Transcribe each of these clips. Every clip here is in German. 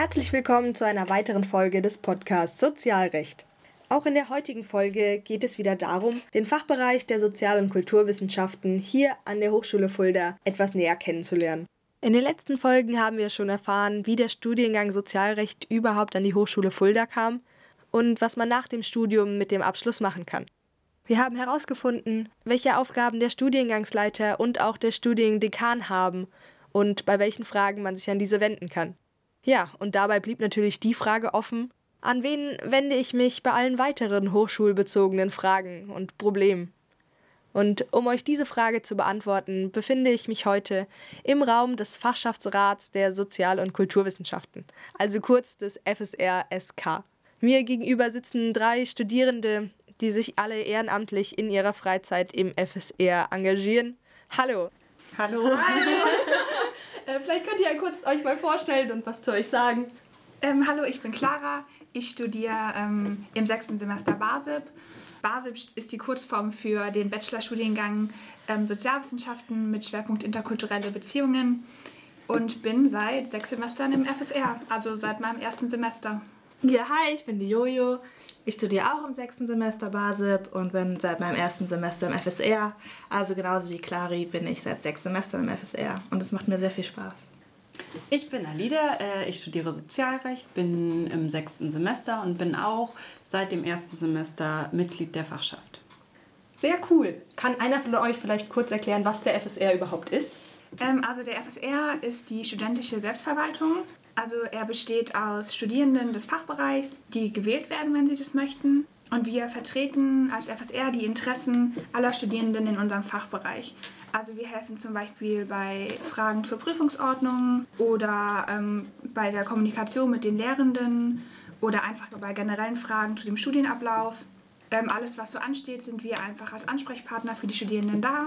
Herzlich willkommen zu einer weiteren Folge des Podcasts Sozialrecht. Auch in der heutigen Folge geht es wieder darum, den Fachbereich der Sozial- und Kulturwissenschaften hier an der Hochschule Fulda etwas näher kennenzulernen. In den letzten Folgen haben wir schon erfahren, wie der Studiengang Sozialrecht überhaupt an die Hochschule Fulda kam und was man nach dem Studium mit dem Abschluss machen kann. Wir haben herausgefunden, welche Aufgaben der Studiengangsleiter und auch der Studiendekan haben und bei welchen Fragen man sich an diese wenden kann. Ja, und dabei blieb natürlich die Frage offen, an wen wende ich mich bei allen weiteren hochschulbezogenen Fragen und Problemen? Und um euch diese Frage zu beantworten, befinde ich mich heute im Raum des Fachschaftsrats der Sozial- und Kulturwissenschaften, also kurz des FSR-SK. Mir gegenüber sitzen drei Studierende, die sich alle ehrenamtlich in ihrer Freizeit im FSR engagieren. Hallo. Hallo. Hallo. Äh, vielleicht könnt ihr ja kurz euch mal vorstellen und was zu euch sagen. Ähm, hallo, ich bin Clara. Ich studiere ähm, im sechsten Semester BASIP. BASIP ist die Kurzform für den Bachelorstudiengang ähm, Sozialwissenschaften mit Schwerpunkt interkulturelle Beziehungen und bin seit sechs Semestern im FSR, also seit meinem ersten Semester. Ja, hi, ich bin die Jojo. Ich studiere auch im sechsten Semester BASIP und bin seit meinem ersten Semester im FSR. Also genauso wie Clari bin ich seit sechs Semestern im FSR und es macht mir sehr viel Spaß. Ich bin Alida, äh, ich studiere Sozialrecht, bin im sechsten Semester und bin auch seit dem ersten Semester Mitglied der Fachschaft. Sehr cool. Kann einer von euch vielleicht kurz erklären, was der FSR überhaupt ist? Ähm, also der FSR ist die studentische Selbstverwaltung. Also er besteht aus Studierenden des Fachbereichs, die gewählt werden, wenn sie das möchten. Und wir vertreten als FSR die Interessen aller Studierenden in unserem Fachbereich. Also wir helfen zum Beispiel bei Fragen zur Prüfungsordnung oder ähm, bei der Kommunikation mit den Lehrenden oder einfach bei generellen Fragen zu dem Studienablauf. Ähm, alles, was so ansteht, sind wir einfach als Ansprechpartner für die Studierenden da.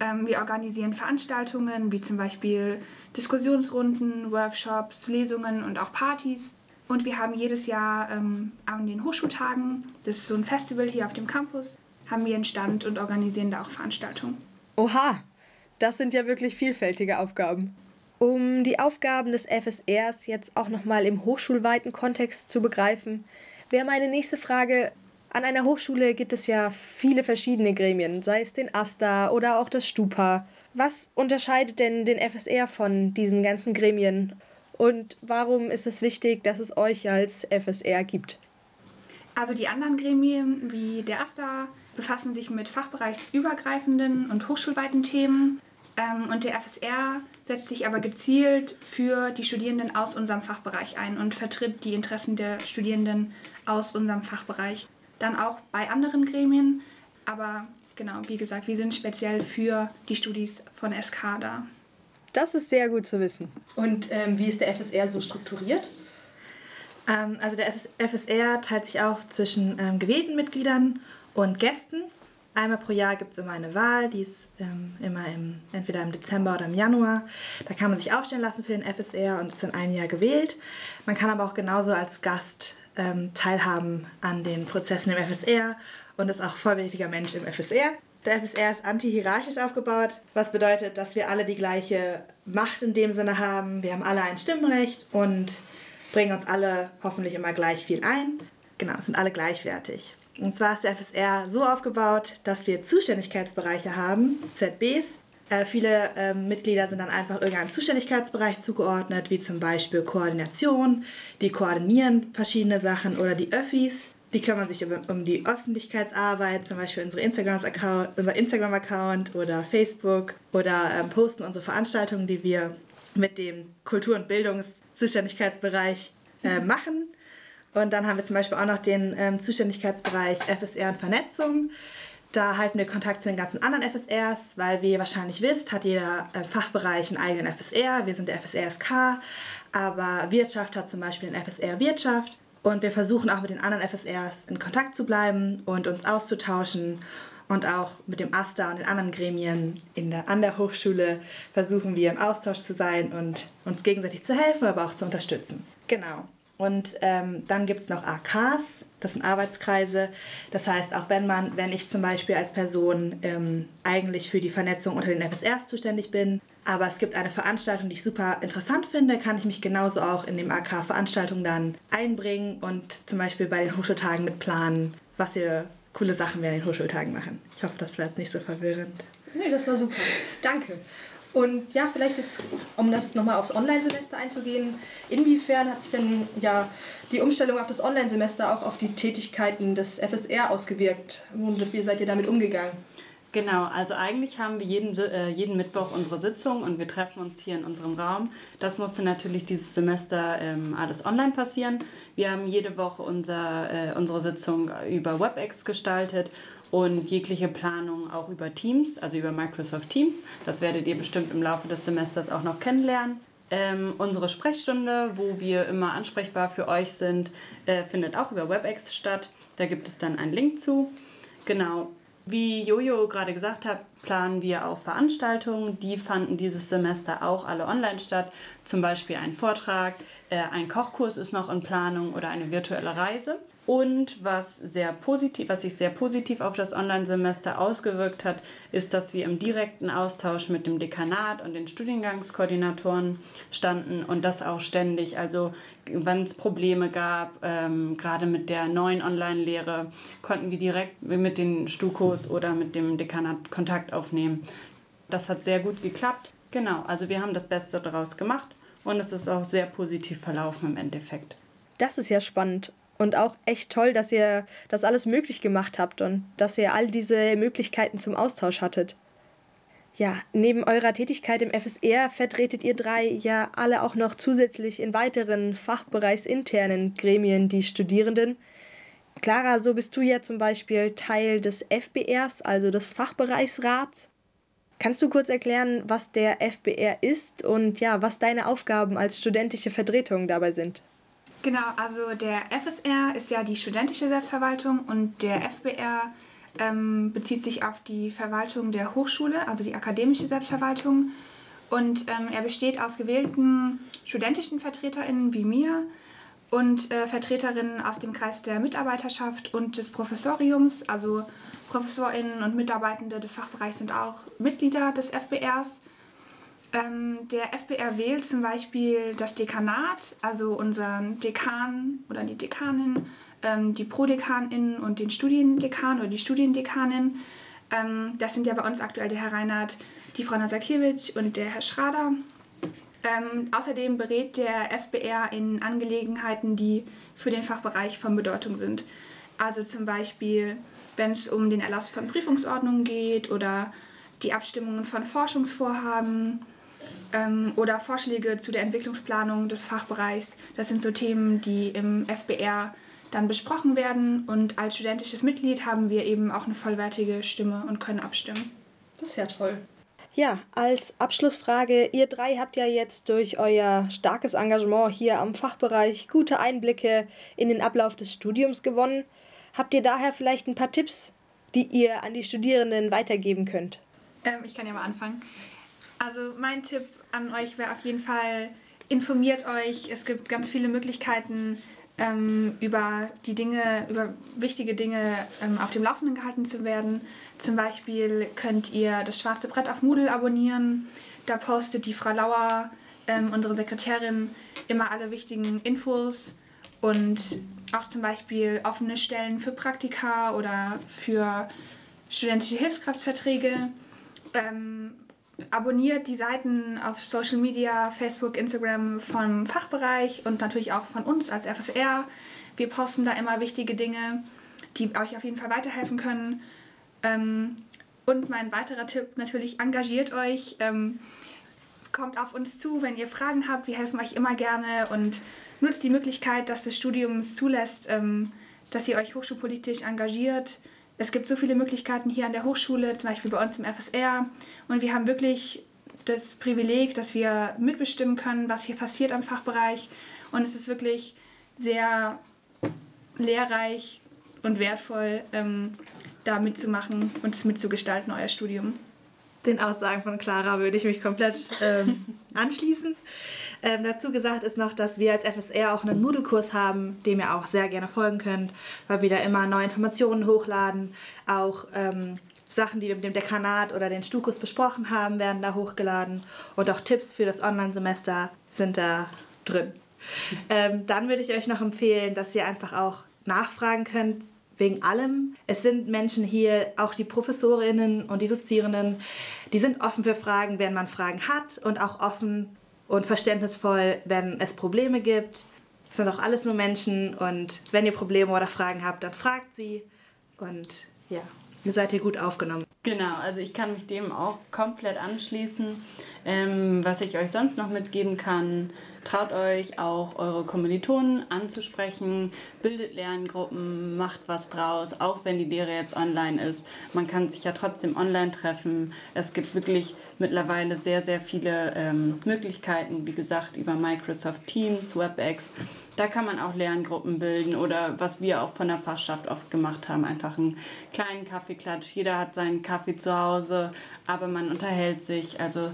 Ähm, wir organisieren Veranstaltungen wie zum Beispiel Diskussionsrunden, Workshops, Lesungen und auch Partys. Und wir haben jedes Jahr ähm, an den Hochschultagen, das ist so ein Festival hier auf dem Campus, haben wir einen Stand und organisieren da auch Veranstaltungen. Oha, das sind ja wirklich vielfältige Aufgaben. Um die Aufgaben des FSRs jetzt auch nochmal im hochschulweiten Kontext zu begreifen, wäre meine nächste Frage, an einer Hochschule gibt es ja viele verschiedene Gremien, sei es den AStA oder auch das Stupa. Was unterscheidet denn den FSR von diesen ganzen Gremien? Und warum ist es wichtig, dass es euch als FSR gibt? Also die anderen Gremien wie der AStA befassen sich mit fachbereichsübergreifenden und hochschulweiten Themen. Ähm, und der FSR setzt sich aber gezielt für die Studierenden aus unserem Fachbereich ein und vertritt die Interessen der Studierenden aus unserem Fachbereich. Dann auch bei anderen Gremien, aber genau, wie gesagt, wir sind speziell für die Studis von SK da. Das ist sehr gut zu wissen. Und ähm, wie ist der FSR so strukturiert? Ähm, also der FSR teilt sich auf zwischen ähm, gewählten Mitgliedern und Gästen. Einmal pro Jahr gibt es immer eine Wahl, die ist ähm, immer im, entweder im Dezember oder im Januar. Da kann man sich aufstellen lassen für den FSR und ist dann ein Jahr gewählt. Man kann aber auch genauso als Gast ähm, teilhaben an den Prozessen im FSR und ist auch vollwertiger Mensch im FSR. Der FSR ist anti-hierarchisch aufgebaut, was bedeutet, dass wir alle die gleiche Macht in dem Sinne haben. Wir haben alle ein Stimmrecht und bringen uns alle hoffentlich immer gleich viel ein. Genau, sind alle gleichwertig. Und zwar ist der FSR so aufgebaut, dass wir Zuständigkeitsbereiche haben, ZBs. Äh, viele äh, Mitglieder sind dann einfach irgendeinem Zuständigkeitsbereich zugeordnet, wie zum Beispiel Koordination. Die koordinieren verschiedene Sachen oder die Öffis. Die kümmern sich um, um die Öffentlichkeitsarbeit, zum Beispiel unsere Instagram-Account unser Instagram -Account oder Facebook oder ähm, posten unsere Veranstaltungen, die wir mit dem Kultur- und Bildungszuständigkeitsbereich äh, machen. Und dann haben wir zum Beispiel auch noch den ähm, Zuständigkeitsbereich FSR und Vernetzung. Da halten wir Kontakt zu den ganzen anderen FSRs, weil wie ihr wahrscheinlich wisst, hat jeder äh, Fachbereich einen eigenen FSR. Wir sind der FSR-SK, aber Wirtschaft hat zum Beispiel den FSR Wirtschaft. Und wir versuchen auch mit den anderen FSRs in Kontakt zu bleiben und uns auszutauschen. Und auch mit dem AStA und den anderen Gremien in der, an der Hochschule versuchen wir im Austausch zu sein und uns gegenseitig zu helfen, aber auch zu unterstützen. Genau. Und ähm, dann gibt es noch AKs, das sind Arbeitskreise. Das heißt, auch wenn man, wenn ich zum Beispiel als Person ähm, eigentlich für die Vernetzung unter den FSRs zuständig bin, aber es gibt eine Veranstaltung, die ich super interessant finde, kann ich mich genauso auch in dem AK-Veranstaltung dann einbringen und zum Beispiel bei den Hochschultagen mitplanen, was wir coole Sachen an den Hochschultagen machen. Ich hoffe, das war jetzt nicht so verwirrend. Nee, das war super. Danke. Und ja, vielleicht ist, um das nochmal aufs Online-Semester einzugehen, inwiefern hat sich denn ja die Umstellung auf das Online-Semester auch auf die Tätigkeiten des FSR ausgewirkt? Und wie seid ihr damit umgegangen? Genau, also eigentlich haben wir jeden, äh, jeden Mittwoch unsere Sitzung und wir treffen uns hier in unserem Raum. Das musste natürlich dieses Semester ähm, alles online passieren. Wir haben jede Woche unser, äh, unsere Sitzung über WebEx gestaltet und jegliche Planung auch über Teams, also über Microsoft Teams. Das werdet ihr bestimmt im Laufe des Semesters auch noch kennenlernen. Ähm, unsere Sprechstunde, wo wir immer ansprechbar für euch sind, äh, findet auch über WebEx statt. Da gibt es dann einen Link zu. Genau. Wie Jojo gerade gesagt hat, planen wir auch Veranstaltungen. Die fanden dieses Semester auch alle online statt. Zum Beispiel ein Vortrag, äh, ein Kochkurs ist noch in Planung oder eine virtuelle Reise. Und was, sehr positiv, was sich sehr positiv auf das Online-Semester ausgewirkt hat, ist, dass wir im direkten Austausch mit dem Dekanat und den Studiengangskoordinatoren standen und das auch ständig. Also wenn es Probleme gab, ähm, gerade mit der neuen Online-Lehre, konnten wir direkt mit den Stukos oder mit dem Dekanat Kontakt aufnehmen. Das hat sehr gut geklappt. Genau, also wir haben das Beste daraus gemacht und es ist auch sehr positiv verlaufen im Endeffekt. Das ist ja spannend. Und auch echt toll, dass ihr das alles möglich gemacht habt und dass ihr all diese Möglichkeiten zum Austausch hattet. Ja, neben eurer Tätigkeit im FSR vertretet ihr drei ja alle auch noch zusätzlich in weiteren fachbereichsinternen Gremien die Studierenden. Clara, so bist du ja zum Beispiel Teil des FBRs, also des Fachbereichsrats. Kannst du kurz erklären, was der FBR ist und ja, was deine Aufgaben als studentische Vertretung dabei sind? Genau, also der FSR ist ja die studentische Selbstverwaltung und der FBR ähm, bezieht sich auf die Verwaltung der Hochschule, also die akademische Selbstverwaltung. Und ähm, er besteht aus gewählten studentischen VertreterInnen wie mir und äh, Vertreterinnen aus dem Kreis der Mitarbeiterschaft und des Professoriums. Also ProfessorInnen und Mitarbeitende des Fachbereichs sind auch Mitglieder des FBRs. Ähm, der FBR wählt zum Beispiel das Dekanat, also unseren Dekan oder die Dekanin, ähm, die ProdekaNInnen und den Studiendekan oder die Studiendekanin. Ähm, das sind ja bei uns aktuell der Herr Reinhardt, die Frau Nasakiewicz und der Herr Schrader. Ähm, außerdem berät der FBR in Angelegenheiten, die für den Fachbereich von Bedeutung sind. Also zum Beispiel, wenn es um den Erlass von Prüfungsordnungen geht oder die Abstimmungen von Forschungsvorhaben ähm, oder Vorschläge zu der Entwicklungsplanung des Fachbereichs. Das sind so Themen, die im FBR dann besprochen werden und als studentisches Mitglied haben wir eben auch eine vollwertige Stimme und können abstimmen. Das ist ja toll. Ja, als Abschlussfrage, ihr drei habt ja jetzt durch euer starkes Engagement hier am Fachbereich gute Einblicke in den Ablauf des Studiums gewonnen. Habt ihr daher vielleicht ein paar Tipps, die ihr an die Studierenden weitergeben könnt? Ähm, ich kann ja mal anfangen. Also mein Tipp an euch wäre auf jeden Fall, informiert euch. Es gibt ganz viele Möglichkeiten, ähm, über die Dinge, über wichtige Dinge ähm, auf dem Laufenden gehalten zu werden. Zum Beispiel könnt ihr das Schwarze Brett auf Moodle abonnieren. Da postet die Frau Lauer, ähm, unsere Sekretärin, immer alle wichtigen Infos und auch zum Beispiel offene Stellen für Praktika oder für studentische Hilfskraftverträge. Ähm, abonniert die Seiten auf Social Media, Facebook, Instagram vom Fachbereich und natürlich auch von uns als FSR. Wir posten da immer wichtige Dinge, die euch auf jeden Fall weiterhelfen können. Ähm, und mein weiterer Tipp natürlich, engagiert euch, ähm, kommt auf uns zu, wenn ihr Fragen habt. Wir helfen euch immer gerne und nutzt die Möglichkeit, dass das Studium es zulässt, ähm, dass ihr euch hochschulpolitisch engagiert es gibt so viele Möglichkeiten hier an der Hochschule, zum Beispiel bei uns im FSR. Und wir haben wirklich das Privileg, dass wir mitbestimmen können, was hier passiert am Fachbereich. Und es ist wirklich sehr lehrreich und wertvoll, ähm, da mitzumachen und es mitzugestalten, euer Studium. Den Aussagen von Clara würde ich mich komplett ähm, anschließen. Ähm, dazu gesagt ist noch, dass wir als FSR auch einen Moodle-Kurs haben, dem ihr auch sehr gerne folgen könnt, weil wir da immer neue Informationen hochladen. Auch ähm, Sachen, die wir mit dem Dekanat oder den Stukus besprochen haben, werden da hochgeladen. Und auch Tipps für das Online-Semester sind da drin. Ähm, dann würde ich euch noch empfehlen, dass ihr einfach auch nachfragen könnt, wegen allem. Es sind Menschen hier, auch die Professorinnen und die Dozierenden, die sind offen für Fragen, wenn man Fragen hat und auch offen und verständnisvoll, wenn es Probleme gibt. Es sind auch alles nur Menschen und wenn ihr Probleme oder Fragen habt, dann fragt sie und ja, ihr seid hier gut aufgenommen. Genau, also ich kann mich dem auch komplett anschließen. Ähm, was ich euch sonst noch mitgeben kann, Traut euch auch eure Kommilitonen anzusprechen, bildet Lerngruppen, macht was draus, auch wenn die Lehre jetzt online ist. Man kann sich ja trotzdem online treffen. Es gibt wirklich mittlerweile sehr, sehr viele ähm, Möglichkeiten, wie gesagt, über Microsoft Teams, WebEx. Da kann man auch Lerngruppen bilden oder was wir auch von der Fachschaft oft gemacht haben, einfach einen kleinen Kaffeeklatsch. Jeder hat seinen Kaffee zu Hause, aber man unterhält sich. Also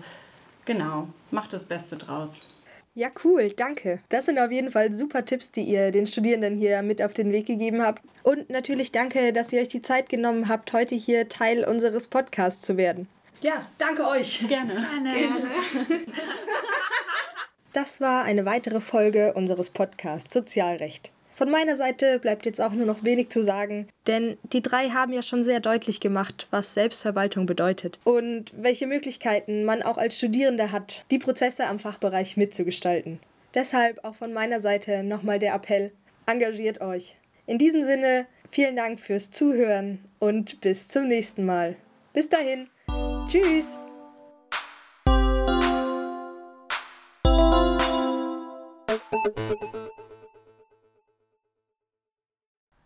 genau, macht das Beste draus. Ja, cool, danke. Das sind auf jeden Fall super Tipps, die ihr den Studierenden hier mit auf den Weg gegeben habt. Und natürlich danke, dass ihr euch die Zeit genommen habt, heute hier Teil unseres Podcasts zu werden. Ja, danke euch. Gerne. Gerne. Das war eine weitere Folge unseres Podcasts Sozialrecht. Von meiner Seite bleibt jetzt auch nur noch wenig zu sagen, denn die drei haben ja schon sehr deutlich gemacht, was Selbstverwaltung bedeutet und welche Möglichkeiten man auch als Studierender hat, die Prozesse am Fachbereich mitzugestalten. Deshalb auch von meiner Seite nochmal der Appell, engagiert euch. In diesem Sinne, vielen Dank fürs Zuhören und bis zum nächsten Mal. Bis dahin, tschüss!